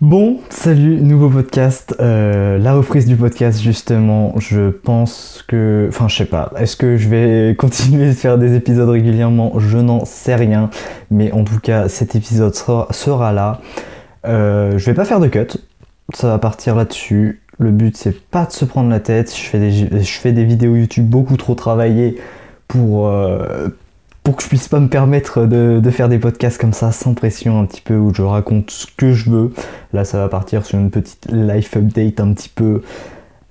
Bon, salut, nouveau podcast. Euh, la reprise du podcast, justement, je pense que. Enfin, je sais pas. Est-ce que je vais continuer de faire des épisodes régulièrement? Je n'en sais rien. Mais en tout cas, cet épisode sera, là. Euh, je vais pas faire de cut. Ça va partir là-dessus. Le but, c'est pas de se prendre la tête. Je fais des, vidéos YouTube beaucoup trop travaillées pour, euh, pour que je puisse pas me permettre de, faire des podcasts comme ça sans pression un petit peu où je raconte ce que je veux. Là ça va partir sur une petite life update un petit peu.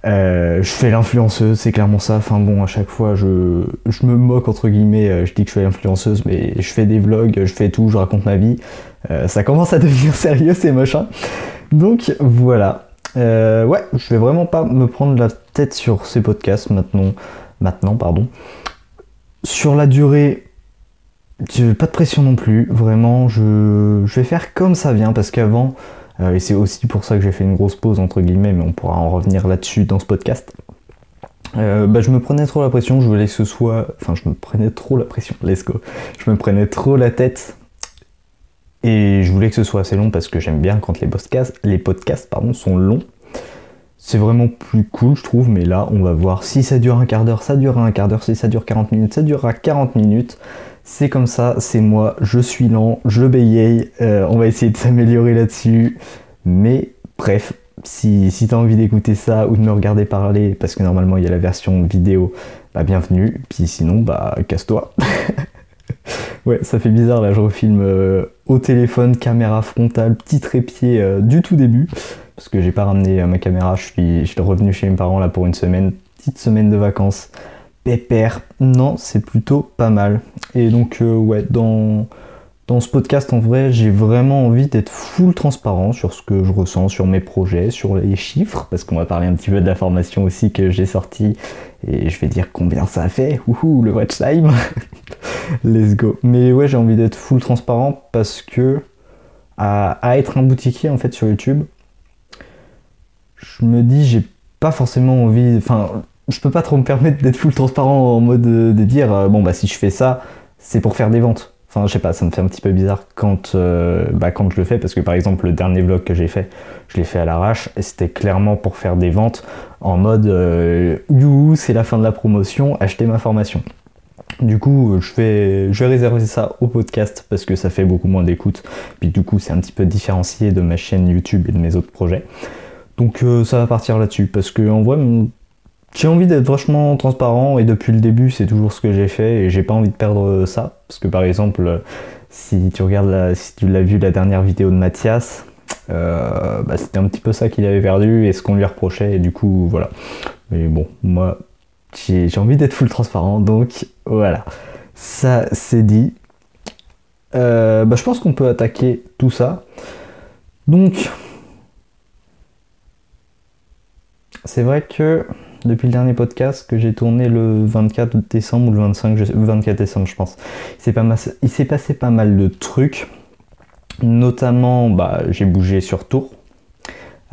Euh, je fais l'influenceuse, c'est clairement ça. Enfin bon, à chaque fois je, me moque entre guillemets, euh, je dis que je suis l'influenceuse, mais je fais des vlogs, je fais tout, je raconte ma vie. Euh, ça commence à devenir sérieux ces machins. Donc voilà. ouais, je vais vraiment pas me prendre la tête sur ces podcasts maintenant. Maintenant, pardon. Sur la durée, pas de pression non plus, vraiment, je, vais faire comme ça vient, parce qu'avant, euh, et c'est aussi pour ça que j'ai fait une grosse pause, entre guillemets, mais on pourra en revenir là-dessus dans ce podcast. Euh, bah, je me prenais trop la pression, je voulais que ce soit. Enfin, je me prenais trop la pression, let's go. Je me prenais trop la tête. Et je voulais que ce soit assez long parce que j'aime bien quand les podcasts, les podcasts pardon, sont longs. C'est vraiment plus cool, je trouve, mais là, on va voir. Si ça dure un quart d'heure, ça durera un quart d'heure. Si ça dure 40 minutes, ça durera 40 minutes. C'est comme ça, c'est moi, je suis lent, je bégaye, euh, on va essayer de s'améliorer là-dessus. Mais bref, si, si envie d'écouter ça ou de me regarder parler, parce que normalement il y a la version vidéo, bah bienvenue. Puis sinon, bah casse-toi. ouais, ça fait bizarre là, je refilme euh, au téléphone, caméra frontale, petit trépied euh, du tout début. Parce que j'ai pas ramené ma caméra, je suis, je suis revenu chez mes parents là pour une semaine, petite semaine de vacances pépère. Non, c'est plutôt pas mal. Et donc, euh, ouais, dans, ce podcast, en vrai, j'ai vraiment envie d'être full transparent sur ce que je ressens, sur mes projets, sur les chiffres, parce qu'on va parler un petit peu de la formation aussi que j'ai sortie, et je vais dire combien ça a fait. Le watch time. Let's go. Mais ouais, j'ai envie d'être full transparent parce que à, à être un boutiquier en fait sur YouTube, je me dis j'ai pas forcément envie. Enfin, je peux pas trop me permettre d'être full transparent en mode de, dire euh, bon bah si je fais ça, c'est pour faire des ventes. Enfin, je sais pas, ça me fait un petit peu bizarre quand, euh, bah, quand je le fais parce que par exemple le dernier vlog que j'ai fait, je l'ai fait à l'arrache et c'était clairement pour faire des ventes en mode euh, c'est la fin de la promotion, achetez ma formation. Du coup, je vais, je vais réserver ça au podcast parce que ça fait beaucoup moins d'écoute. Puis du coup, c'est un petit peu différencié de ma chaîne YouTube et de mes autres projets. Donc ça va partir là-dessus parce que en vrai, j'ai envie d'être vachement transparent et depuis le début c'est toujours ce que j'ai fait et j'ai pas envie de perdre ça. Parce que par exemple si tu regardes la, si tu l'as vu la dernière vidéo de Mathias euh, bah, c'était un petit peu ça qu'il avait perdu et ce qu'on lui reprochait et du coup voilà. Mais bon moi j'ai envie d'être full transparent donc voilà. Ça c'est dit. Euh, bah, je pense qu'on peut attaquer tout ça. Donc c'est vrai que depuis le dernier podcast que j'ai tourné le 24 décembre ou le 25, 24 décembre je pense. Il s'est passé pas mal de trucs. Notamment, bah, j'ai bougé sur Tours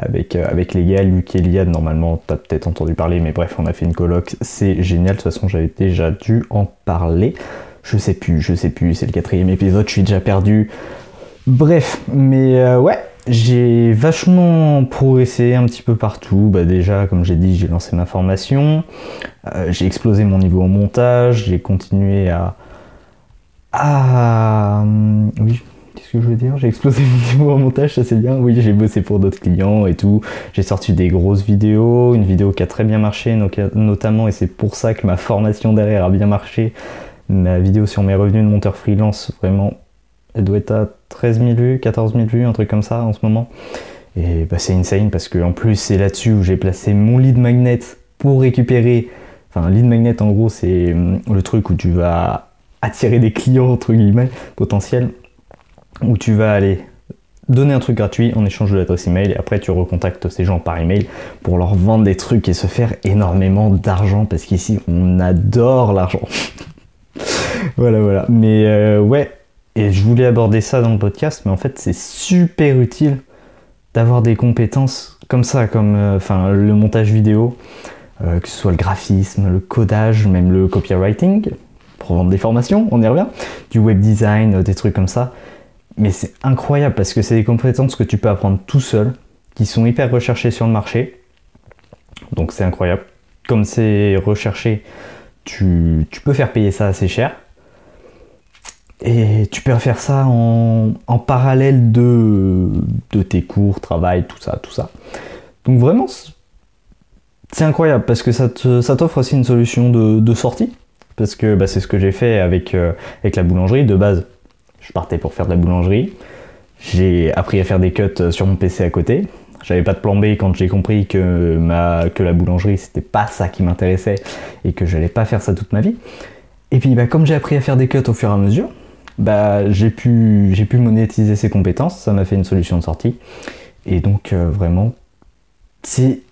avec, euh, avec les gars, Luc et Liad, normalement, t'as peut-être entendu parler, mais bref, on a fait une coloc, c'est génial, de toute façon, j'avais déjà dû en parler. Je sais plus, je sais plus, c'est le quatrième épisode, je suis déjà perdu. Bref, mais euh, ouais, j'ai vachement progressé un petit peu partout. Bah déjà, comme j'ai dit, j'ai lancé ma formation. Euh, j'ai explosé mon niveau en montage. J'ai continué à... Ah... Oui, qu'est-ce que je veux dire? J'ai explosé mon niveau en montage, ça c'est bien. Oui, j'ai bossé pour d'autres clients et tout. J'ai sorti des grosses vidéos. Une vidéo qui a très bien marché, notamment, et c'est pour ça que ma formation derrière a bien marché. Ma vidéo sur mes revenus de monteur freelance, vraiment elle doit être à 13 000 vues, 14 000 vues, un truc comme ça en ce moment. Et bah, c'est insane parce que en plus c'est là-dessus où j'ai placé mon lead magnet pour récupérer. Enfin, lead magnet en gros c'est hum, le truc où tu vas attirer des clients entre guillemets potentiels, où tu vas aller donner un truc gratuit en échange de l'adresse email et après tu recontactes ces gens par email pour leur vendre des trucs et se faire énormément d'argent parce qu'ici on adore l'argent. voilà voilà. Mais euh, ouais, et je voulais aborder ça dans le podcast, mais en fait, c'est super utile d'avoir des compétences comme ça, comme euh, le montage vidéo, euh, que ce soit le graphisme, le codage, même le copywriting, pour vendre des formations, on y revient, du web design, des trucs comme ça. Mais c'est incroyable parce que c'est des compétences que tu peux apprendre tout seul, qui sont hyper recherchées sur le marché. Donc c'est incroyable. Comme c'est recherché, tu, peux faire payer ça assez cher. Et tu peux faire ça en, parallèle de, de, tes cours, travail, tout ça, tout ça. Donc vraiment, c'est incroyable parce que ça t'offre aussi une solution de, sortie. Parce que bah, c'est ce que j'ai fait avec, euh, avec la boulangerie. De base, je partais pour faire de la boulangerie. J'ai appris à faire des cuts sur mon PC à côté. J'avais pas de plan B quand j'ai compris que la boulangerie c'était pas ça qui m'intéressait et que j'allais pas faire ça toute ma vie. Et puis bah, comme j'ai appris à faire des cuts au fur et à mesure, bah, j'ai pu, pu monétiser ces compétences, ça m'a fait une solution de sortie. Et donc euh, vraiment, c'est,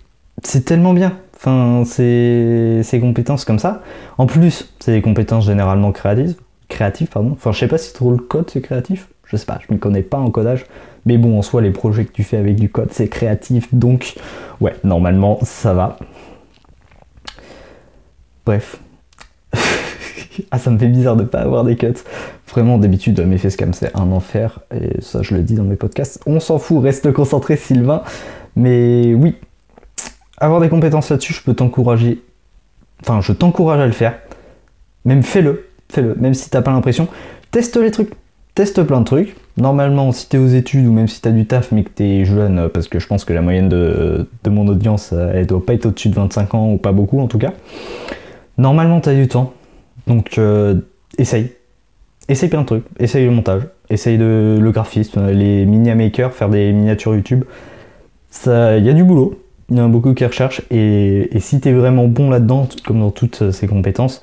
tellement bien. Enfin, ces compétences comme ça. En plus, c'est des compétences généralement créatives. Créatives, pardon. Enfin, je sais pas si trop le code c'est créatif. Je sais pas, je m'y connais pas en codage. Mais bon, en soi, les projets que tu fais avec du code, c'est créatif. Donc, ouais, normalement, ça va. Bref. ah, ça me fait bizarre de pas avoir des cuts. Vraiment, d'habitude, mes facecam, c'est un enfer. Et ça, je le dis dans mes podcasts. On s'en fout, reste concentré, Sylvain. Mais oui, avoir des compétences là-dessus, je peux t'encourager. Enfin, je t'encourage à le faire. Même fais-le. Fais-le. Même si t'as pas l'impression. Teste les trucs teste plein de trucs. Normalement, si t'es aux études ou même si t'as du taf mais que t'es jeune, parce que je pense que la moyenne de, mon audience, elle doit pas être au-dessus de 25 ans ou pas beaucoup en tout cas. Normalement, t'as du temps. Donc, euh, essaye. Essaye plein de trucs. Essaye le montage. Essaye de, le graphisme, les mini makers, faire des miniatures YouTube. Il y a du boulot. Il y en a beaucoup qui recherchent. Et, si t'es vraiment bon là-dedans, comme dans toutes ces compétences,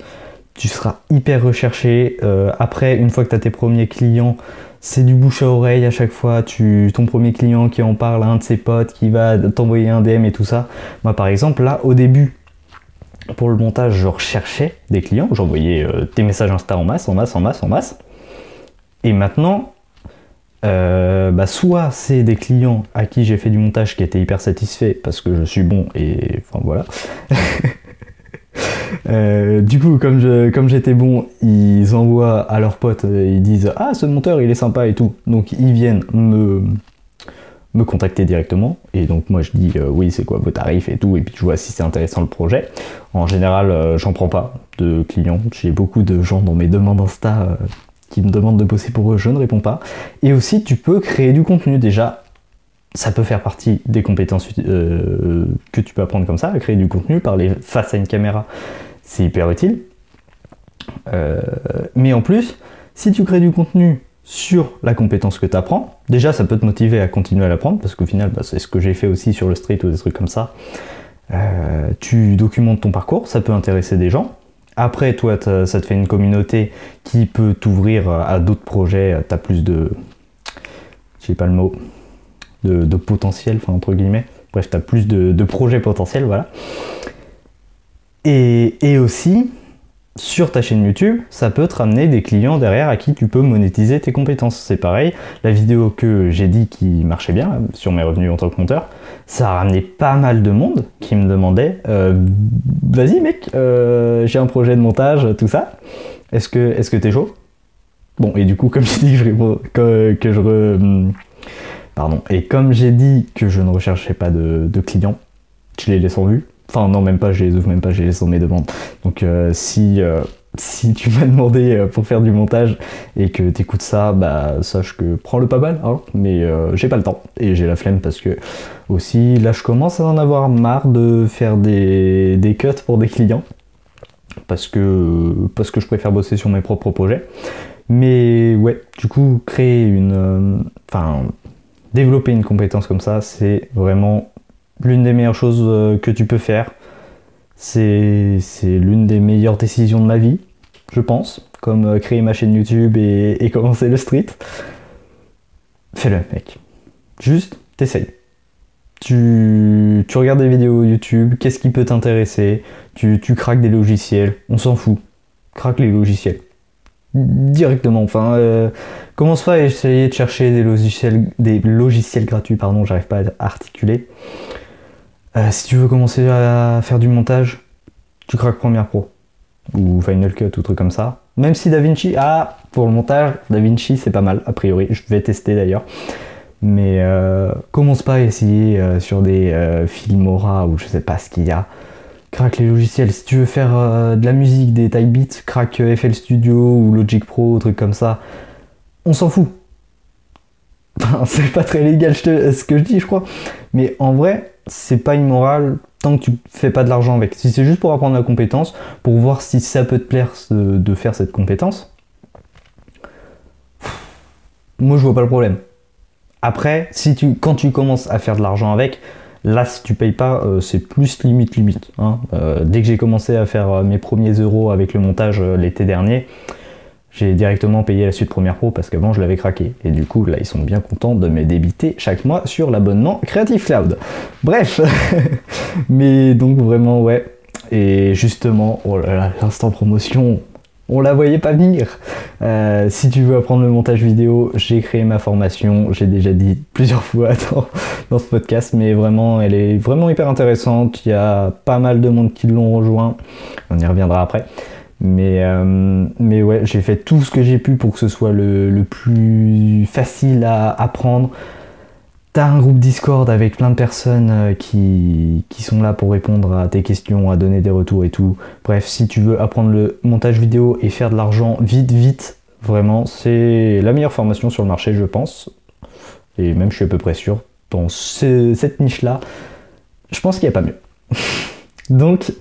tu seras hyper recherché. Euh, après, une fois que tu as tes premiers clients, c'est du bouche à oreille à chaque fois. Tu, ton premier client qui en parle un de ses potes, qui va t'envoyer un DM et tout ça. Moi, par exemple, là, au début, pour le montage, je recherchais des clients. J'envoyais euh, des messages Insta en masse, en masse, en masse, en masse. Et maintenant, euh, bah soit c'est des clients à qui j'ai fait du montage qui étaient hyper satisfaits parce que je suis bon et enfin voilà. Euh, du coup, comme, comme j'étais bon, ils envoient à leurs potes, ils disent Ah, ce monteur il est sympa et tout. Donc ils viennent me, me contacter directement. Et donc moi je dis euh, Oui, c'est quoi vos tarifs et tout. Et puis je vois si c'est intéressant le projet. En général, j'en prends pas de clients. J'ai beaucoup de gens dans mes demandes Insta qui me demandent de bosser pour eux. Je ne réponds pas. Et aussi, tu peux créer du contenu déjà ça peut faire partie des compétences euh, que tu peux apprendre comme ça, créer du contenu, parler face à une caméra, c'est hyper utile. Euh, mais en plus, si tu crées du contenu sur la compétence que tu apprends, déjà ça peut te motiver à continuer à l'apprendre, parce qu'au final, bah, c'est ce que j'ai fait aussi sur le street ou des trucs comme ça. Euh, tu documentes ton parcours, ça peut intéresser des gens. Après, toi, ça te fait une communauté qui peut t'ouvrir à d'autres projets, tu as plus de... Je sais pas le mot, de, potentiel, entre guillemets. Bref, tu as plus de, projets potentiels, voilà. Et, aussi, sur ta chaîne YouTube, ça peut te ramener des clients derrière à qui tu peux monétiser tes compétences. C'est pareil, la vidéo que j'ai dit qui marchait bien sur mes revenus en tant que monteur, ça a ramené pas mal de monde qui me demandait euh, Vas-y mec, euh, j'ai un projet de montage, tout ça. Est-ce que que t'es chaud? Bon, et du coup, comme je dis que je, que je re, Pardon. Et comme j'ai dit que je ne recherchais pas de, clients, je les laisse en vue. Enfin, non, même pas, je les ouvre même pas, je les laisse dans mes demandes. Donc, euh, si, euh, si tu m'as demandé euh, pour faire du montage et que tu écoutes ça, bah, sache que prends-le pas mal, hein, mais j'ai pas le temps et j'ai la flemme parce que aussi, là, je commence à en avoir marre de faire des, des cuts pour des clients parce que, parce que je préfère bosser sur mes propres projets. Mais ouais, du coup, créer une. Enfin, développer une compétence comme ça, c'est vraiment l'une des meilleures choses euh, que tu peux faire. C'est l'une des meilleures décisions de ma vie, je pense, comme euh, créer ma chaîne YouTube et, commencer le street. Fais-le, mec. Juste, t'essayes. Tu, regardes des vidéos YouTube, qu'est-ce qui peut t'intéresser, tu, tu craques des logiciels, on s'en fout. Craque les logiciels directement. Enfin, euh, commence pas à essayer de chercher des logiciels, des logiciels gratuits, pardon, j'arrive pas à articuler. Euh, si tu veux commencer à faire du montage, tu craques Premiere Pro. ou Final Cut ou truc comme ça. Même si DaVinci, ah, pour le montage, DaVinci c'est pas mal, a priori. Je vais tester d'ailleurs. Mais euh, commence pas à essayer euh, sur des Filmora ou je sais pas ce qu'il y a. Craque les logiciels. Si tu veux faire de la musique, des type beats, craque FL Studio ou Logic Pro, trucs comme ça. On s'en fout. c'est pas très légal ce que je dis, je crois. Mais en vrai, c'est pas immoral tant que tu fais pas de l'argent avec. Si c'est juste pour apprendre la compétence, pour voir si ça peut te plaire de faire cette compétence, moi je vois pas le problème. Après, si tu, quand tu commences à faire de l'argent avec, là si tu payes pas, euh, c'est plus limite limite. Hein. Euh, dès que j'ai commencé à faire euh, mes premiers euros avec le montage l'été dernier, j'ai directement payé la suite Premiere Pro parce qu'avant je l'avais craqué. Et du coup, là, ils sont bien contents de me débiter chaque mois sur l'abonnement Creative Cloud. Bref, mais donc vraiment, ouais. Et justement, oh là là, l'instant promotion, on la voyait pas venir. Euh, si tu veux apprendre le montage vidéo, j'ai créé ma formation, j'ai déjà dit plusieurs fois dans, ce podcast, mais vraiment, elle est vraiment hyper intéressante. Il y a pas mal de monde qui l'ont rejoint. On y reviendra après. Mais, euh, mais ouais, j'ai fait tout ce que j'ai pu pour que ce soit le, le plus facile à apprendre, T'as un groupe Discord avec plein de personnes euh, qui, sont là pour répondre à tes questions, à donner des retours et tout. Bref, si tu veux apprendre le montage vidéo et faire de l'argent vite, vite, vraiment, c'est la meilleure formation sur le marché, je pense. Et même, je suis à peu près sûr, dans cette niche-là, je pense qu'il n'y a pas mieux. Donc,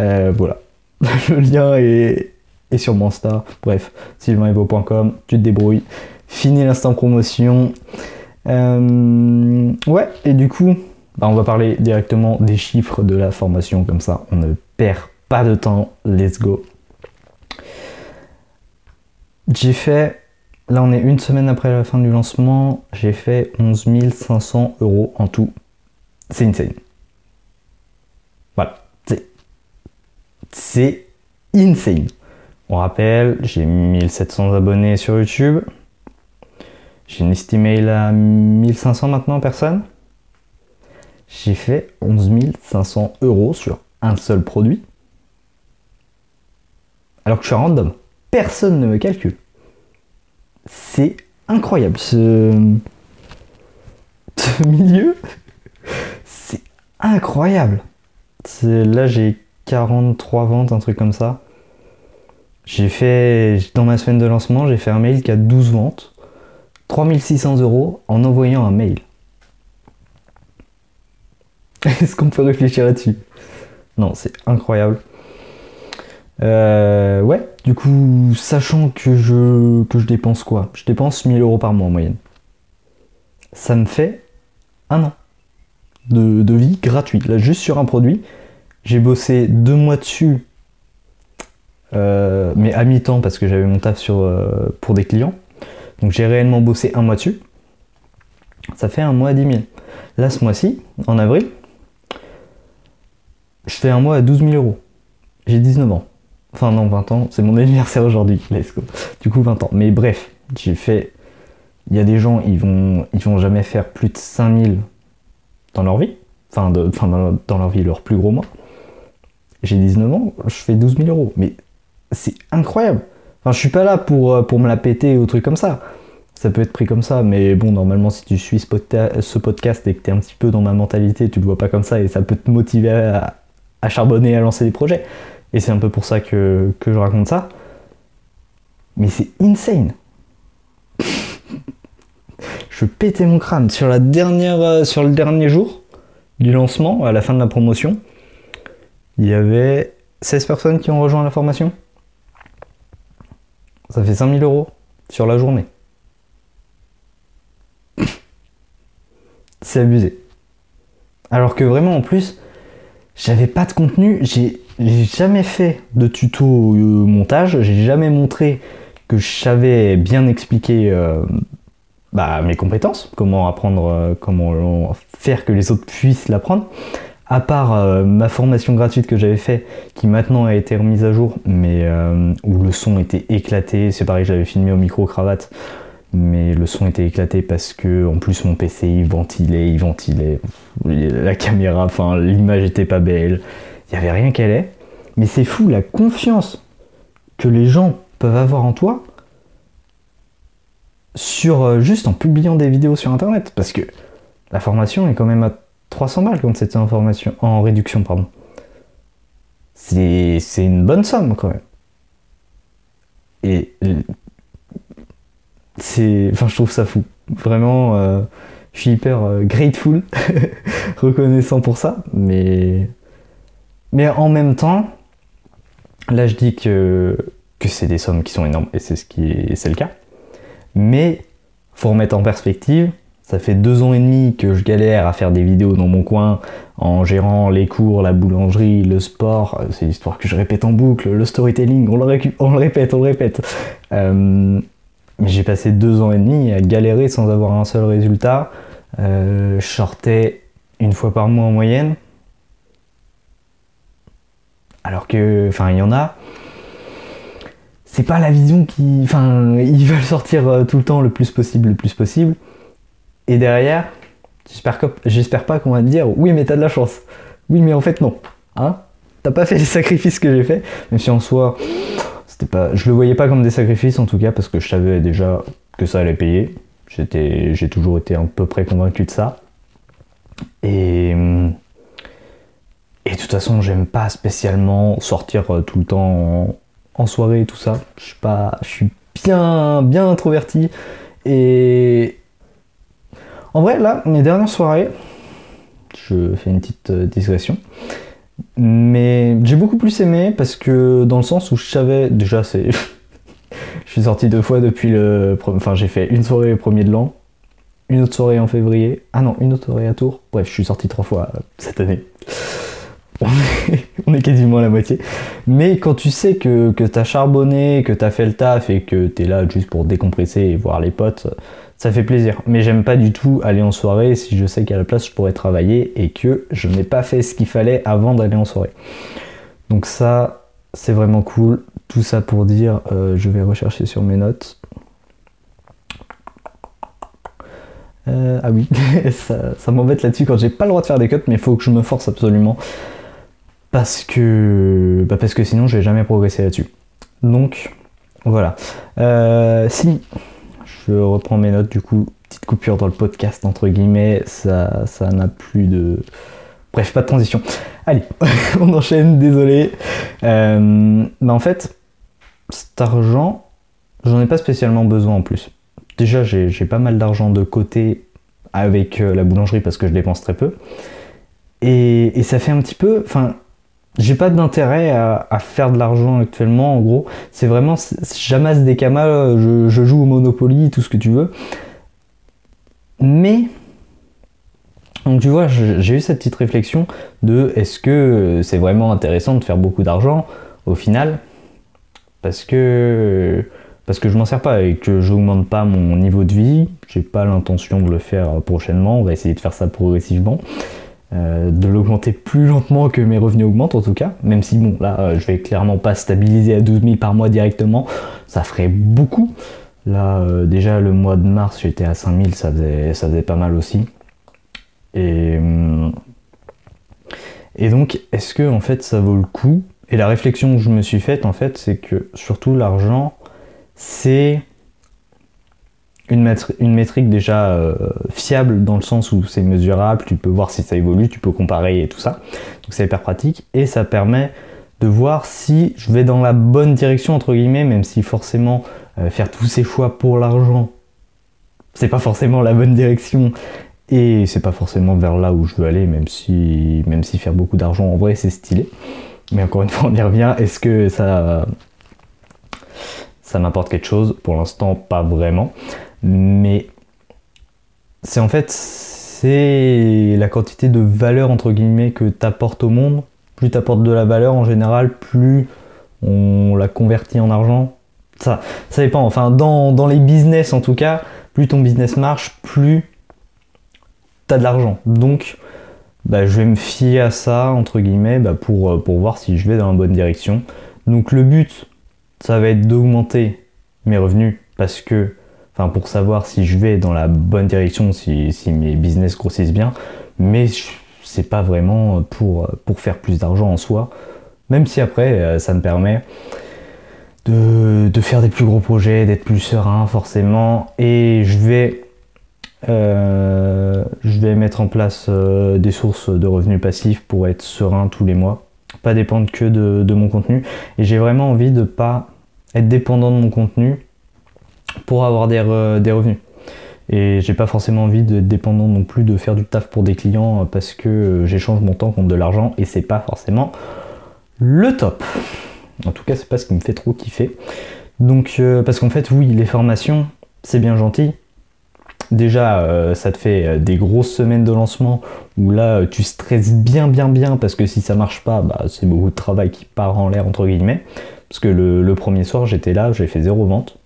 euh, voilà. le lien est, sur mon Insta. Bref, sylvainEvo.com, tu te débrouilles. Fini l'instant promotion. Euh, ouais, et du coup, bah, on va parler directement des chiffres de la formation, comme ça on ne perd pas de temps. Let's go. J'ai fait, là on est une semaine après la fin du lancement, j'ai fait 11 500 euros en tout. C'est insane. Voilà, c'est insane. On rappelle, j'ai 1700 abonnés sur YouTube. J'ai une estimate à 1500 maintenant, personne. J'ai fait 11 500 euros sur un seul produit. Alors que je suis random. Personne ne me calcule. C'est incroyable. Ce milieu, c'est incroyable. Là, j'ai 43 ventes, un truc comme ça. J'ai fait, dans ma semaine de lancement, j'ai fait un mail qui a 12 ventes. 3600 euros en envoyant un mail. Est-ce qu'on peut réfléchir là-dessus? Non, c'est incroyable. Euh, ouais, du coup, sachant que je, que je dépense quoi? Je dépense 1000 euros par mois en moyenne. Ça me fait un an de, vie gratuite. Là, juste sur un produit, j'ai bossé deux mois dessus, euh, mais à mi-temps parce que j'avais mon taf euh, pour des clients. Donc j'ai réellement bossé un mois dessus. Ça fait un mois à 10 000. Là, ce mois-ci, en avril, je fais un mois à 12 000 euros. J'ai 19 ans. Enfin non, 20 ans, c'est mon anniversaire aujourd'hui. Let's go. Du coup, 20 ans. Mais bref, j'ai fait... Il y a des gens, ils vont, vont jamais faire plus de 5000 dans leur vie. Enfin, de, enfin dans leur vie, leur plus gros mois. J'ai 19 ans, je fais 12 000 euros. Mais c'est incroyable. Enfin, je suis pas là pour, euh, pour me la péter ou truc comme ça. Ça peut être pris comme ça, mais bon, normalement, si tu suis ce, podcast et que tu es un petit peu dans ma mentalité, tu le vois pas comme ça et ça peut te motiver à, charbonner et à lancer des projets. Et c'est un peu pour ça que, je raconte ça. Mais c'est insane. je pétais mon crâne. Sur, la dernière, euh, sur le dernier jour du lancement, à la fin de la promotion, il y avait 16 personnes qui ont rejoint la formation. Ça fait 5000 euros sur la journée. C'est abusé. Alors que vraiment en plus, j'avais pas de contenu, j'ai jamais fait de tuto euh, montage, j'ai jamais montré que je savais bien expliquer euh, bah, mes compétences, comment apprendre, euh, comment faire que les autres puissent l'apprendre à part euh, ma formation gratuite que j'avais fait, qui maintenant a été remise à jour, mais euh, où le son était éclaté, c'est pareil, j'avais filmé au micro-cravate, mais le son était éclaté parce que en plus mon PC il ventilait, il ventilait, la caméra, enfin l'image était pas belle, il y avait rien qu'elle est. Mais c'est fou la confiance que les gens peuvent avoir en toi sur euh, juste en publiant des vidéos sur internet. Parce que la formation est quand même à 300 balles quand c'est en formation en réduction pardon. C'est une bonne somme quand même. Et c'est enfin je trouve ça fou. Vraiment euh, je suis hyper euh, grateful, reconnaissant pour ça, mais mais en même temps là je dis que que c'est des sommes qui sont énormes et c'est ce qui c'est le cas. Mais faut remettre en perspective, ça fait deux ans et demi que je galère à faire des vidéos dans mon coin en gérant les cours, la boulangerie, le sport. C'est l'histoire que je répète en boucle, le storytelling, on le, répète, on le répète. Euh, mais j'ai passé deux ans et demi à galérer sans avoir un seul résultat. Euh, je sortais une fois par mois en moyenne. Alors que, enfin, il y en a, c'est pas la vision qui. Enfin, ils veulent sortir euh, tout le temps le plus possible, le plus possible. Et derrière, j'espère pas qu'on va te dire oui, mais t'as de la chance. Oui, mais en fait, non. Hein? T'as pas fait les sacrifices que j'ai fait, même si en soi, c'était pas. Je le voyais pas comme des sacrifices en tout cas, parce que je savais déjà que ça allait payer. J'étais, j'ai toujours été à peu près convaincu de ça. Et. Et de toute façon, j'aime pas spécialement sortir euh, tout le temps en soirée et tout ça. Je suis pas, je suis bien, bien introverti et en vrai là, mes dernières soirées, je fais une petite euh, digression, mais j'ai beaucoup plus aimé parce que dans le sens où je savais déjà c'est, je suis sorti deux fois depuis le, enfin j'ai fait une soirée au premier de l'an, une autre soirée en février, ah non une autre soirée à Tours, bref je suis sorti trois fois euh, cette année on est quasiment à la moitié. Mais quand tu sais que, que t'as charbonné, que t'as fait le taf et que t'es là juste pour décompresser et voir les potes, ça fait plaisir. Mais j'aime pas du tout aller en soirée si je sais qu'à la place je pourrais travailler et que je n'ai pas fait ce qu'il fallait avant d'aller en soirée. Donc ça, c'est vraiment cool. Tout ça pour dire, euh, je vais rechercher sur mes notes. Euh, ah oui, ça, ça m'embête là-dessus quand j'ai pas le droit de faire des cuts, mais il faut que je me force absolument parce que, bah parce que sinon je vais jamais progresser là-dessus. Donc voilà. Euh, si je reprends mes notes du coup, petite coupure dans le podcast entre guillemets, ça ça n'a plus de bref pas de transition. Allez, on enchaîne. Désolé. Bah en fait, cet argent, j'en ai pas spécialement besoin en plus. Déjà j'ai pas mal d'argent de côté avec euh, la boulangerie parce que je dépense très peu. Et, et ça fait un petit peu, enfin, j'ai pas d'intérêt à, faire de l'argent actuellement, en gros. C'est vraiment, j'amasse des kamas, je, joue au Monopoly, tout ce que tu veux. Mais, donc tu vois, j'ai eu cette petite réflexion de est-ce que c'est vraiment intéressant de faire beaucoup d'argent au final? Parce que, parce que je m'en sers pas et que j'augmente pas mon niveau de vie. J'ai pas l'intention de le faire prochainement. On va essayer de faire ça progressivement. Euh, de l'augmenter plus lentement que mes revenus augmentent en tout cas, même si bon là euh, je vais clairement pas stabiliser à 12 000 par mois directement, ça ferait beaucoup. Là euh, déjà le mois de mars j'étais à 5 000, ça faisait, ça faisait pas mal aussi. Et, et donc est-ce que en fait ça vaut le coup? Et la réflexion que je me suis faite en fait c'est que surtout l'argent c'est une, une métrique déjà euh, fiable dans le sens où c'est mesurable, tu peux voir si ça évolue, tu peux comparer et tout ça. Donc c'est hyper pratique et ça permet de voir si je vais dans la bonne direction entre guillemets, même si forcément euh, faire tous ces choix pour l'argent, c'est pas forcément la bonne direction et c'est pas forcément vers là où je veux aller, même si même si faire beaucoup d'argent en vrai c'est stylé. Mais encore une fois on y revient, est-ce que ça ça m'apporte quelque chose? Pour l'instant pas vraiment. Mais c'est en fait c'est la quantité de valeur entre guillemets que tu apportes au monde. Plus tu apportes de la valeur en général, plus on la convertit en argent. Ça, ça dépend. Enfin, dans, les business en tout cas, plus ton business marche, plus tu as de l'argent. Donc, bah, je vais me fier à ça, entre guillemets, bah, pour, pour voir si je vais dans la bonne direction. Donc, le but, ça va être d'augmenter mes revenus parce que enfin pour savoir si je vais dans la bonne direction, si, mes business grossissent bien, mais c'est pas vraiment pour, pour faire plus d'argent en soi, même si après euh, ça me permet de, faire des plus gros projets, d'être plus serein forcément. Et je vais, euh, je vais mettre en place euh, des sources de revenus passifs pour être serein tous les mois. Pas dépendre que de, mon contenu. Et j'ai vraiment envie de pas être dépendant de mon contenu pour avoir des, des revenus. Et j'ai pas forcément envie d'être dépendant non plus de faire du taf pour des clients parce que j'échange mon temps contre de l'argent et c'est pas forcément le top. En tout cas, c'est pas ce qui me fait trop kiffer. Donc, euh, parce qu'en fait, oui, les formations, c'est bien gentil. Déjà, euh, ça te fait euh, des grosses semaines de lancement où là, tu stresses bien, bien, bien parce que si ça marche pas, bah, c'est beaucoup de travail qui part en l'air, entre guillemets. Parce que le, premier soir, j'étais là, j'ai fait zéro vente.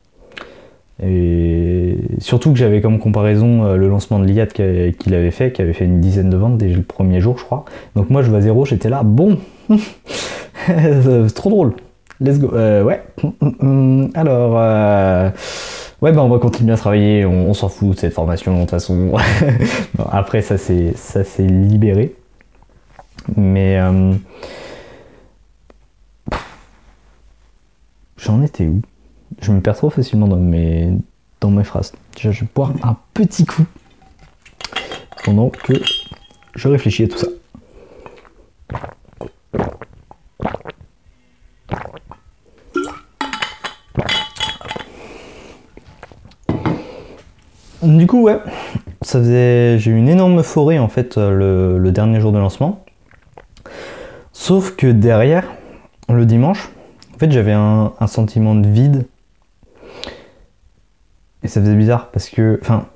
Et surtout que j'avais comme comparaison le lancement de l'IAD qu'il avait fait, qui avait fait une dizaine de ventes dès le premier jour, je crois. Donc moi, je vois zéro, j'étais là, bon, c'est trop drôle. Let's go. Euh, ouais. Alors, euh, ouais, bah on va continuer à travailler. On, s'en fout de cette formation de toute façon. après, ça c'est ça c'est libéré. Mais euh, j'en étais où? Je me perds trop facilement dans mes dans mes phrases. Je vais boire un petit coup pendant que je réfléchis à tout ça. Du coup, ouais, ça faisait. J'ai eu une énorme euphorie en fait euh, le, dernier jour de lancement. Sauf que derrière, le dimanche, en fait, j'avais un, sentiment de vide. Et ça faisait bizarre parce que. Enfin.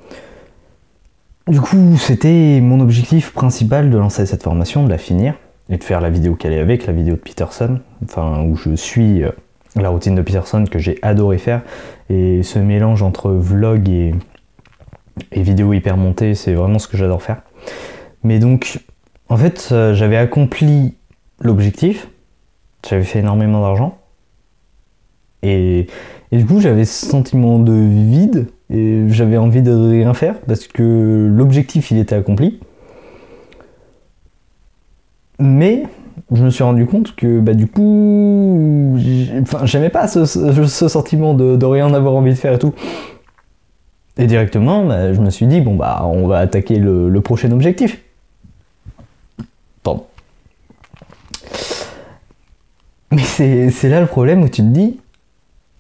Du coup, c'était mon objectif principal de lancer cette formation, de la finir et de faire la vidéo qu'elle est avec, la vidéo de Peterson, enfin où je suis euh, la routine de Peterson que j'ai adoré faire. Et ce mélange entre vlog et, et vidéo hyper montée, c'est vraiment ce que j'adore faire. Mais donc, en fait, euh, j'avais accompli l'objectif, j'avais fait énormément d'argent, et, et, du coup, j'avais ce sentiment de vide, et j'avais envie de rien faire, parce que l'objectif, il était accompli. Mais je me suis rendu compte que bah, du coup, j'aimais pas ce, sentiment de, rien avoir envie de faire et tout. Et directement, bah, je me suis dit, bon, bah, on va attaquer le, prochain objectif. Pardon. Mais c'est là le problème où tu te dis,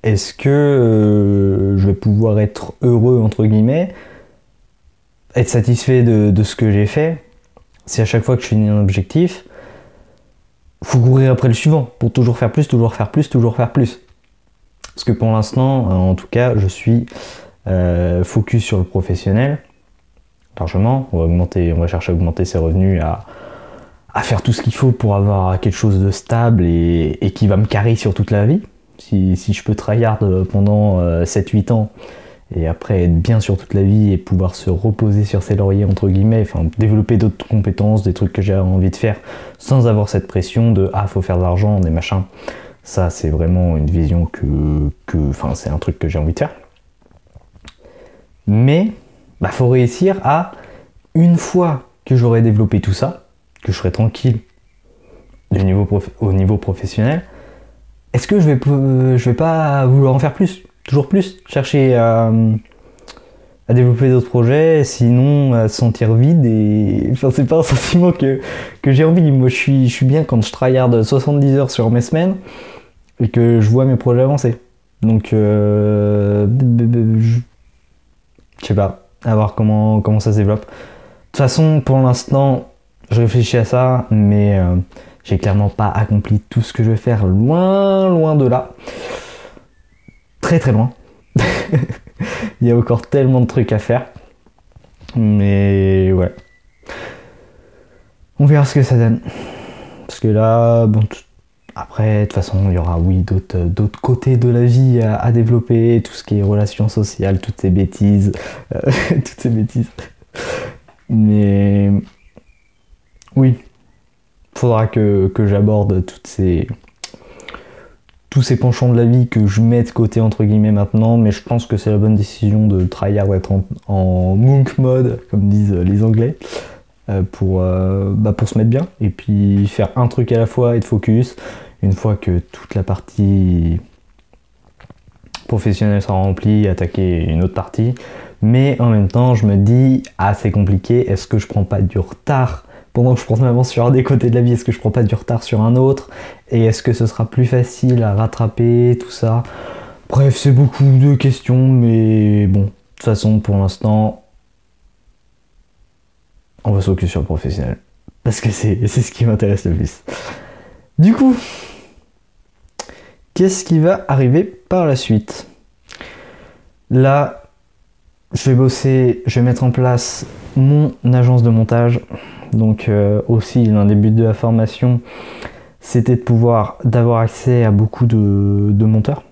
est-ce que euh, je vais pouvoir être heureux, entre guillemets, être satisfait de, ce que j'ai fait, si à chaque fois que je finis un objectif, faut courir après le suivant pour toujours faire plus, toujours faire plus, toujours faire plus. Parce que pour l'instant, en tout cas, je suis euh, focus sur le professionnel, largement. On va chercher à augmenter ses revenus, à, faire tout ce qu'il faut pour avoir quelque chose de stable et, qui va me carrer sur toute la vie. Si, je peux tryhard pendant 7-8 euh, ans et après être bien sur toute la vie et pouvoir se reposer sur ses lauriers entre guillemets, enfin développer d'autres compétences, des trucs que j'ai envie de faire sans avoir cette pression de ah faut faire de l'argent, des machins. Ça c'est vraiment une vision que, enfin c'est un truc que j'ai envie de faire. Mais bah faut réussir à une fois que j'aurai développé tout ça, que je serai tranquille au niveau professionnel, est-ce que je vais, je vais pas vouloir en faire plus toujours plus, chercher à, développer d'autres projets, sinon à se sentir vide et enfin c'est pas un sentiment que, j'ai envie. Moi je suis, je suis bien quand je tryhard 70 heures sur mes semaines et que je vois mes projets avancer. Donc euh, je, sais pas, à voir comment, comment ça se développe. De toute façon pour l'instant je réfléchis à ça mais euh, j'ai clairement pas accompli tout ce que je veux faire loin loin de là très très loin. Il y a encore tellement de trucs à faire. Mais ouais. On verra ce que ça donne. Parce que là, bon, après, de toute façon, il y aura, oui, d'autres côtés de la vie à, développer, tout ce qui est relations sociales, toutes ces bêtises. Euh, toutes ces bêtises. Mais oui, faudra que j'aborde toutes ces tous ces penchants de la vie que je mets de côté entre guillemets maintenant, mais je pense que c'est la bonne décision de tryhard être en, en, monk mode, comme disent les Anglais, euh, pour, euh, bah, pour se mettre bien et puis faire un truc à la fois, être focus. Une fois que toute la partie professionnel sera rempli, attaquer une autre partie. Mais en même temps, je me dis, ah c'est compliqué, est-ce que je prends pas du retard pendant que je prends mon avance sur un des côtés de la vie, est-ce que je prends pas du retard sur un autre? Et est-ce que ce sera plus facile à rattraper, tout ça? Bref, c'est beaucoup de questions, mais bon, de toute façon, pour l'instant, on va s'occuper sur le professionnel. Parce que c'est ce qui m'intéresse le plus. Du coup, qu'est-ce qui va arriver par la suite? Là, je vais bosser, je vais mettre en place mon agence de montage. Donc euh, aussi l'un des buts de la formation, c'était de pouvoir d'avoir accès à beaucoup de, monteurs.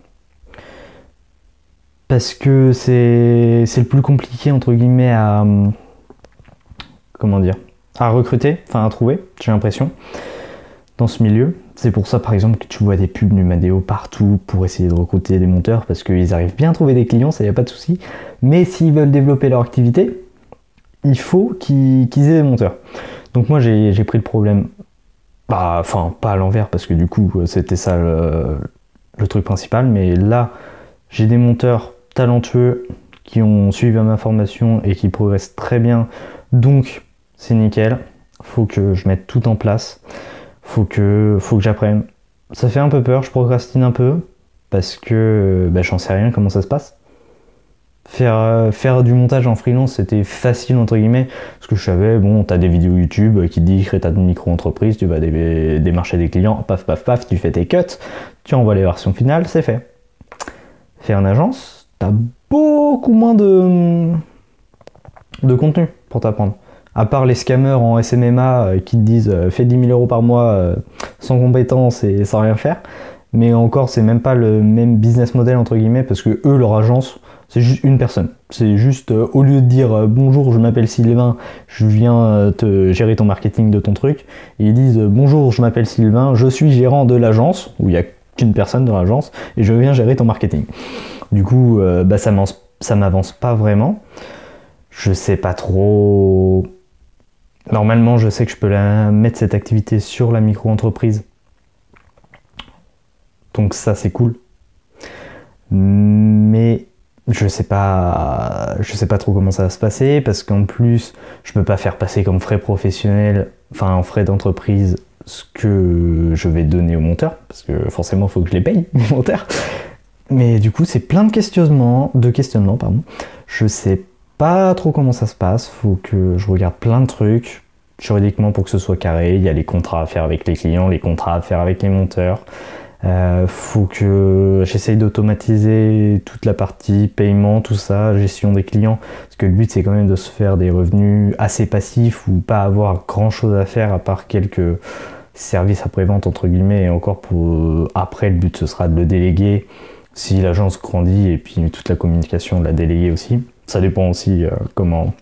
Parce que c'est le plus compliqué entre guillemets à comment dire à recruter, enfin à trouver, j'ai l'impression dans ce milieu. C'est pour ça, par exemple, que tu vois des pubs Numadeo partout pour essayer de recruter des monteurs parce qu'ils arrivent bien à trouver des clients, ça n'y a pas de souci. Mais s'ils veulent développer leur activité, il faut qu'ils aient des monteurs. Donc, moi, j'ai pris le problème, bah, enfin, pas à l'envers parce que du coup, c'était ça le, le truc principal. Mais là, j'ai des monteurs talentueux qui ont suivi ma formation et qui progressent très bien. Donc, c'est nickel. Faut que je mette tout en place faut que, faut que j'apprenne. Ça fait un peu peur, je procrastine un peu, parce que bah, j'en sais rien comment ça se passe. Faire, euh, faire du montage en freelance, c'était facile, entre guillemets, parce que je savais, bon, t'as des vidéos YouTube qui disent crée ta micro-entreprise, tu vas démarcher des clients, paf, paf, paf, tu fais tes cuts, tu envoies les versions finales, c'est fait. Faire une agence, t'as beaucoup moins de, de contenu pour t'apprendre à part les scammers en SMMA euh, qui te disent euh, fais 10 000 euros par mois sans compétences et sans rien faire. Mais encore, c'est même pas le même business model entre guillemets parce que eux, leur agence, c'est juste une personne. C'est juste au lieu de dire bonjour, je m'appelle Sylvain, je viens te gérer ton marketing de ton truc, ils disent bonjour, je m'appelle Sylvain, je suis gérant de l'agence où il y a qu'une personne dans l'agence et je viens gérer ton marketing. Du coup, bah, ça m'avance pas vraiment. Je sais pas trop Normalement, je sais que je peux mettre cette activité sur la micro-entreprise. Donc ça, c'est cool. Mais je sais pas, je sais pas trop comment ça va se passer parce qu'en plus, je peux pas faire passer comme frais professionnels, enfin en frais d'entreprise, ce que je vais donner aux monteurs parce que forcément, il faut que je les paye les monteurs. Mais du coup, c'est plein de questionnements, de questionnements, pardon. Je sais pas trop comment ça se passe, faut que je regarde plein de trucs juridiquement pour que ce soit carré. Il y a les contrats à faire avec les clients, les contrats à faire avec les monteurs. Euh, faut que j'essaye d'automatiser toute la partie paiement, tout ça, gestion des clients. Parce que le but c'est quand même de se faire des revenus assez passifs ou pas avoir grand chose à faire à part quelques services après-vente entre guillemets. Et encore pour après le but ce sera de le déléguer si l'agence grandit et puis toute la communication de la déléguer aussi. Ça dépend aussi euh, comment,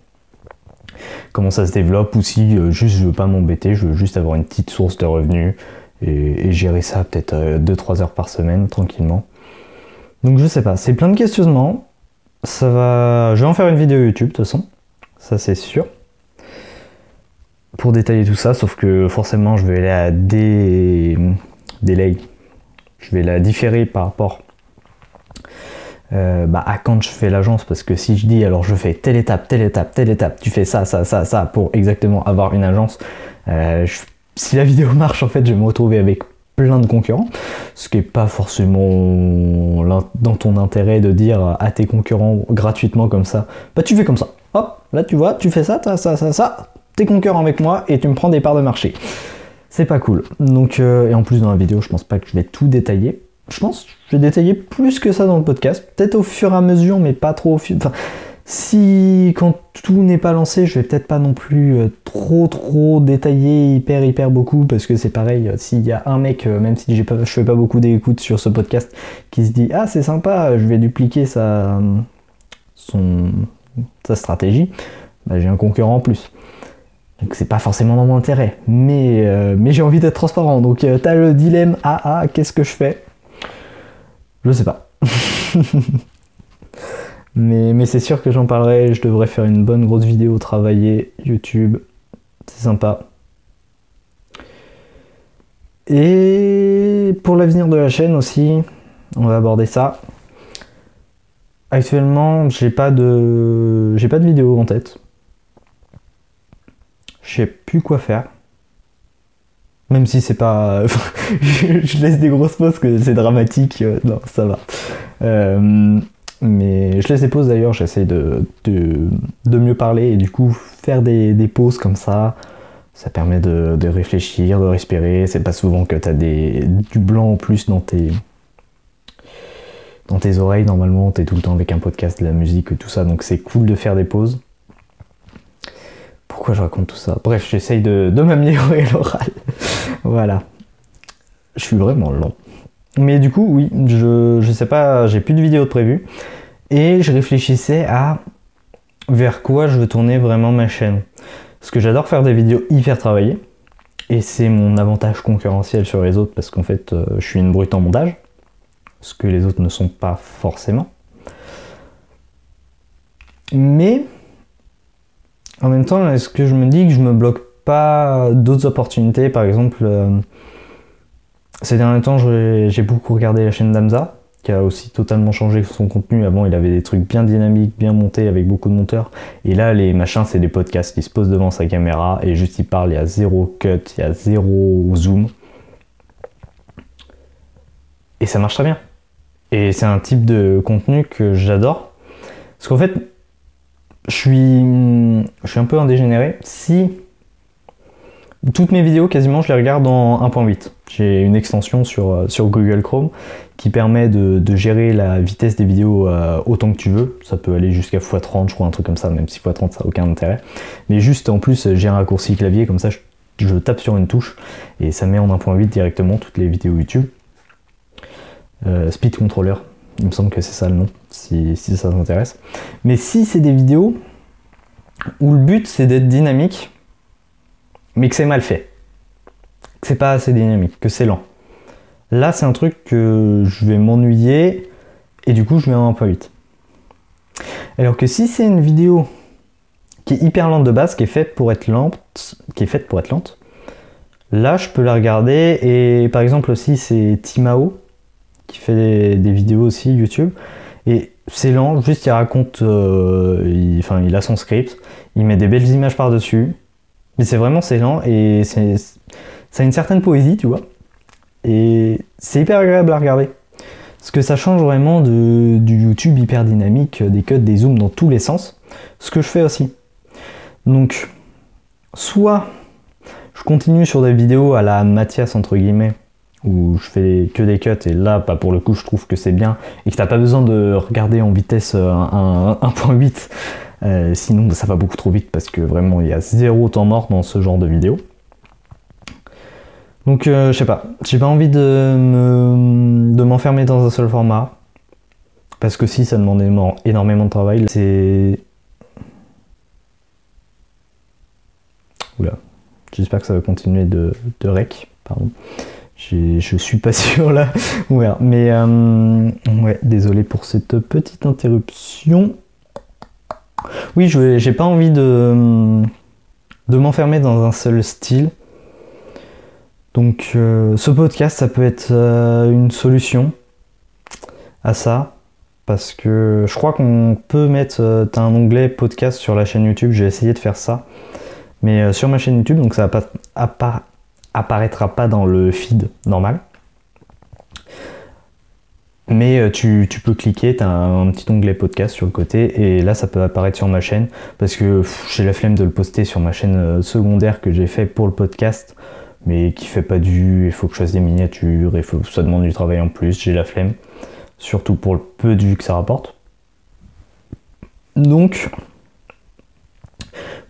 comment ça se développe ou si euh, juste je veux pas m'embêter, je veux juste avoir une petite source de revenus et, gérer ça peut-être 2-3 euh, heures par semaine tranquillement. Donc je sais pas, c'est plein de questionnements. Ça va. Je vais en faire une vidéo YouTube de toute façon, ça c'est sûr. Pour détailler tout ça, sauf que forcément je vais la dé... délai. Je vais la différer par rapport euh, bah, à quand je fais l'agence parce que si je dis alors je fais telle étape, telle étape, telle étape, tu fais ça, ça, ça, ça pour exactement avoir une agence, euh, si la vidéo marche en fait je vais me retrouver avec plein de concurrents, ce qui est pas forcément dans ton intérêt de dire à tes concurrents gratuitement comme ça, bah tu fais comme ça, hop, là tu vois, tu fais ça, ça, ça, ça, ça, t'es concurrent avec moi et tu me prends des parts de marché. C'est pas cool. Donc, euh, et en plus dans la vidéo, je pense pas que je vais tout détailler je pense, je vais détailler plus que ça dans le podcast, peut-être au fur et à mesure, mais pas trop au fur. Enfin, si quand tout n'est pas lancé, je vais peut-être pas non plus euh, trop trop détailler hyper hyper beaucoup parce que c'est pareil. Euh, s'il y a un mec, euh, même si je fais pas beaucoup d'écoute sur ce podcast, qui se dit ah c'est sympa, je vais dupliquer sa son sa stratégie, bah, j'ai un concurrent en plus. Donc c'est pas forcément dans mon intérêt, mais, mais j'ai envie d'être transparent. Donc t'as le dilemme ah ah qu'est-ce que je fais? Je sais pas. mais, c'est sûr que j'en parlerai. Je devrais faire une bonne grosse vidéo travailler YouTube. C'est sympa. Et pour l'avenir de la chaîne aussi, on va aborder ça. actuellement, j'ai pas de, j'ai pas de vidéo en tête. Je sais plus quoi faire. Même si c'est pas. je laisse des grosses pauses que c'est dramatique. euh, Non, ça va. Euh, mais je laisse des pauses d'ailleurs, j'essaie de, mieux parler et du coup, faire des, pauses comme ça, ça permet de, réfléchir, de respirer. C'est pas souvent que t'as des, du blanc en plus dans tes, dans tes oreilles. Normalement, t'es tout le temps avec un podcast, de la musique tout ça, donc c'est cool de faire des pauses. Pourquoi je raconte tout ça? Bref, j'essaye de, de m'améliorer l'oral. voilà. Je suis vraiment lent. Mais du coup, oui, je, je sais pas, j'ai plus de vidéos de prévues. Et je réfléchissais à vers quoi je veux tourner vraiment ma chaîne. Parce que j'adore faire des vidéos hyper travaillées. Et c'est mon avantage concurrentiel sur les autres parce qu'en fait, euh, je suis une brute en montage. Ce que les autres ne sont pas forcément. Mais en même temps, est-ce que je me dis que je me bloque pas d'autres opportunités? Par exemple, euh, ces derniers temps, j'ai beaucoup regardé la chaîne d'Amza, qui a aussi totalement changé son contenu. Avant, il avait des trucs bien dynamiques, bien montés, avec beaucoup de monteurs. Et là, les machins, c'est des podcasts. Il se pose devant sa caméra et juste il parle. Il y a zéro cut, il y a zéro zoom. Et ça marche très bien. Et c'est un type de contenu que j'adore. Parce qu'en fait, je suis, je suis un peu un dégénéré. Si toutes mes vidéos, quasiment, je les regarde en 1.8. J'ai une extension sur, euh, sur Google Chrome qui permet de, gérer la vitesse des vidéos euh, autant que tu veux. Ça peut aller jusqu'à x30, je crois, un truc comme ça, même si x30 ça n'a aucun intérêt. Mais juste en plus, j'ai un raccourci clavier, comme ça je, tape sur une touche et ça met en 1.8 directement toutes les vidéos YouTube. Euh, Speed Controller, il me semble que c'est ça le nom, si ça t'intéresse. Mais si c'est des vidéos où le but c'est d'être dynamique, mais que c'est mal fait, que c'est pas assez dynamique, que c'est lent. Là, c'est un truc que je vais m'ennuyer et du coup, je mets en 1.8. Alors que si c'est une vidéo qui est hyper lente de base, qui est faite pour être lente, qui est faite pour être lente, là, je peux la regarder et par exemple aussi c'est Timao qui fait des, vidéos aussi YouTube et c'est lent, juste il raconte, euh, enfin il a son script, il met des belles images par dessus, mais c'est vraiment c'est lent et ça a une certaine poésie, tu vois. Et c'est hyper agréable à regarder. Parce que ça change vraiment de, du YouTube hyper dynamique, des cuts, des zooms dans tous les sens. Ce que je fais aussi. Donc, soit je continue sur des vidéos à la Mathias entre guillemets, où je fais que des cuts et là, bah, pour le coup, je trouve que c'est bien et que t'as pas besoin de regarder en vitesse euh, un- un- 1.8. Euh, sinon, bah, ça va beaucoup trop vite parce que vraiment, il y a zéro temps mort dans ce genre de vidéo. Donc, euh, je sais pas. J'ai pas envie de me- de m'enfermer dans un seul format. Parce que si, ça demande énormément- de travail. C'est. Oula. J'espère que ça va continuer de, rec. Pardon. Je suis pas sûr là. Verra. Mais euh, ouais, désolé pour cette petite interruption. Oui, j'ai pas envie de, de m'enfermer dans un seul style. Donc euh, ce podcast, ça peut être euh, une solution à ça. Parce que je crois qu'on peut mettre euh, un onglet podcast sur la chaîne YouTube. J'ai essayé de faire ça. Mais sur ma chaîne YouTube, donc ça va pas appa- apparaîtra pas dans le feed normal. Mais euh, tu, peux cliquer, tu as un, petit onglet podcast sur le côté et là ça peut apparaître sur ma chaîne parce que j'ai la flemme de le poster sur ma chaîne euh, secondaire que j'ai fait pour le podcast mais qui fait pas vues, il faut que je fasse des miniatures, il faut, ça demande du travail en plus, j'ai la flemme, surtout pour le peu de vues que ça rapporte. Donc,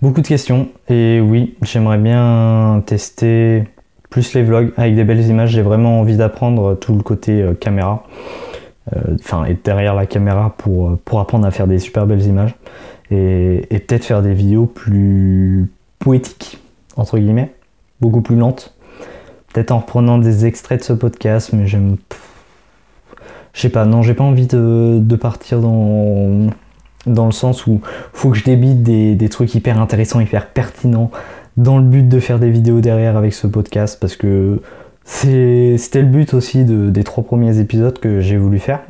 beaucoup de questions et oui, j'aimerais bien tester plus les vlogs avec des belles images, j'ai vraiment envie d'apprendre tout le côté euh, caméra, euh, enfin être derrière la caméra pour, euh, pour apprendre à faire des super belles images et, et peut-être faire des vidéos plus poétiques, entre guillemets beaucoup plus lente. Peut-être en reprenant des extraits de ce podcast, mais j'aime. Je sais pas, non, j'ai pas envie de, de partir dans, dans le sens où faut que je débite des, des trucs hyper intéressants, hyper pertinents, dans le but de faire des vidéos derrière avec ce podcast, parce que c'était le but aussi de- des trois premiers épisodes que j'ai voulu faire.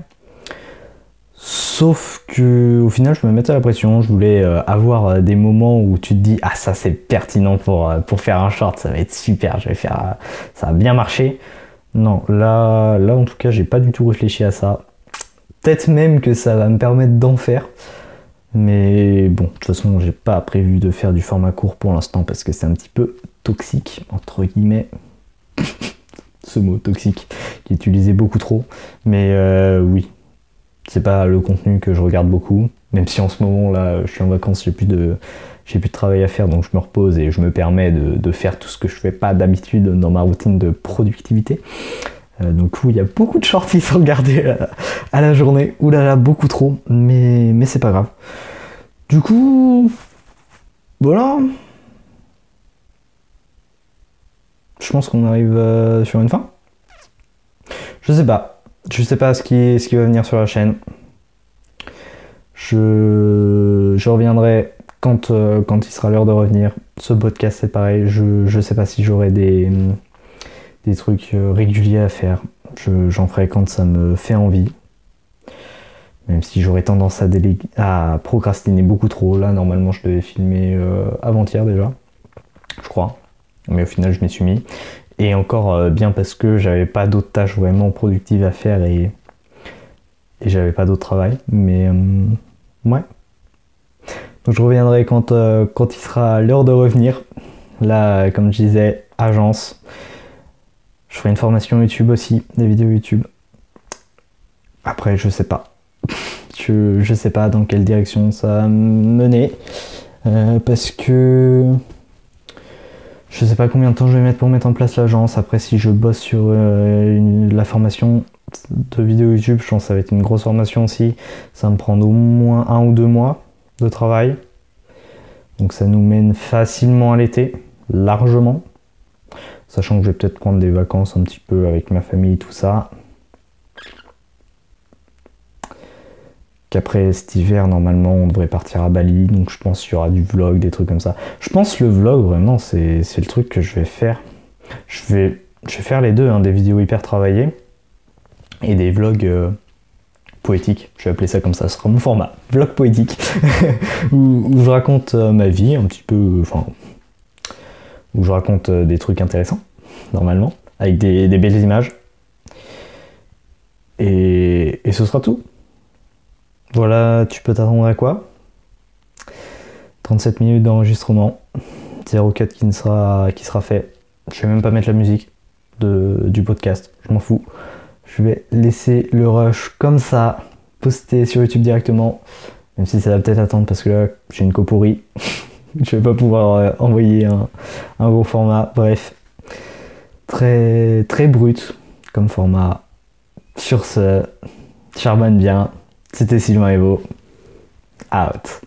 Sauf que au final, je me mettais la pression. Je voulais euh, avoir euh, des moments où tu te dis ah ça c'est pertinent pour euh, pour faire un short, ça va être super. Je vais faire, ça va bien marcher. Non, là là en tout cas, j'ai pas du tout réfléchi à ça. Peut-être même que ça va me permettre d'en faire. Mais bon, de toute façon, j'ai pas prévu de faire du format court pour l'instant parce que c'est un petit peu toxique entre guillemets. Ce mot toxique qui est utilisé beaucoup trop. Mais oui, c'est pas le contenu que je regarde beaucoup, même si en ce moment là je suis en vacances, j'ai plus de j'ai plus de travail à faire donc je me repose et je me permets de, faire tout ce que je fais pas d'habitude dans ma routine de productivité. Euh, donc oui, il y a beaucoup de shorts qui sont regardés à la journée, ou là là, beaucoup trop, mais, mais c'est pas grave. Du coup, voilà. Je pense qu'on arrive euh, sur une fin. Je sais pas. Je sais pas ce qui, ce qui va venir sur la chaîne. Je, je reviendrai quand, euh, quand il sera l'heure de revenir. Ce podcast, c'est pareil. Je ne sais pas si j'aurai des, des trucs euh, réguliers à faire. J'en ferai quand ça me fait envie. Même si j'aurais tendance à, à procrastiner beaucoup trop. Là, normalement, je devais filmer euh, avant-hier déjà. Je crois. Mais au final, je m'y suis mis. Et encore euh, bien parce que j'avais pas d'autres tâches vraiment productives à faire et, et j'avais pas d'autre travail. Mais ouais. Donc je reviendrai quand il sera l'heure de revenir. Là, comme je disais, agence. Je ferai une formation YouTube aussi, des vidéos YouTube. Après, je sais pas. je, je sais pas dans quelle direction ça va mener. parce que je sais pas combien de temps je vais mettre pour mettre en place l'agence. Après, si je bosse sur euh, la formation de vidéo YouTube, je pense que ça va être une grosse formation aussi. Ça me prend au moins un ou deux mois de travail. Donc ça nous mène facilement à l'été, largement. Sachant que je vais peut-être prendre des vacances un petit peu avec ma famille, tout ça. qu'après cet hiver, normalement, on devrait partir à Bali. Donc je pense qu'il y aura du vlog, des trucs comme ça. Je pense le vlog, vraiment, c'est le truc que je vais faire. Je vais, je vais faire les deux, hein, des vidéos hyper travaillées et des vlogs euh, poétiques. Je vais appeler ça comme ça, ce sera mon format. Vlog poétique. où, je raconte euh, ma vie un petit peu. Enfin. Où je raconte euh, des trucs intéressants, normalement, avec des, belles images. et ce sera tout. Voilà, tu peux t'attendre à quoi? 37 minutes d'enregistrement, 04 qui, ne sera, qui sera fait. Je vais même pas mettre la musique de, du podcast, je m'en fous. Je vais laisser le rush comme ça, poster sur YouTube directement, même si ça va peut-être attendre parce que là j'ai une copourrie. je vais pas pouvoir euh, envoyer un, un, gros format. Bref, très très brut comme format. Sur ce, charbonne bien. C'était Sylvain Evo. Out.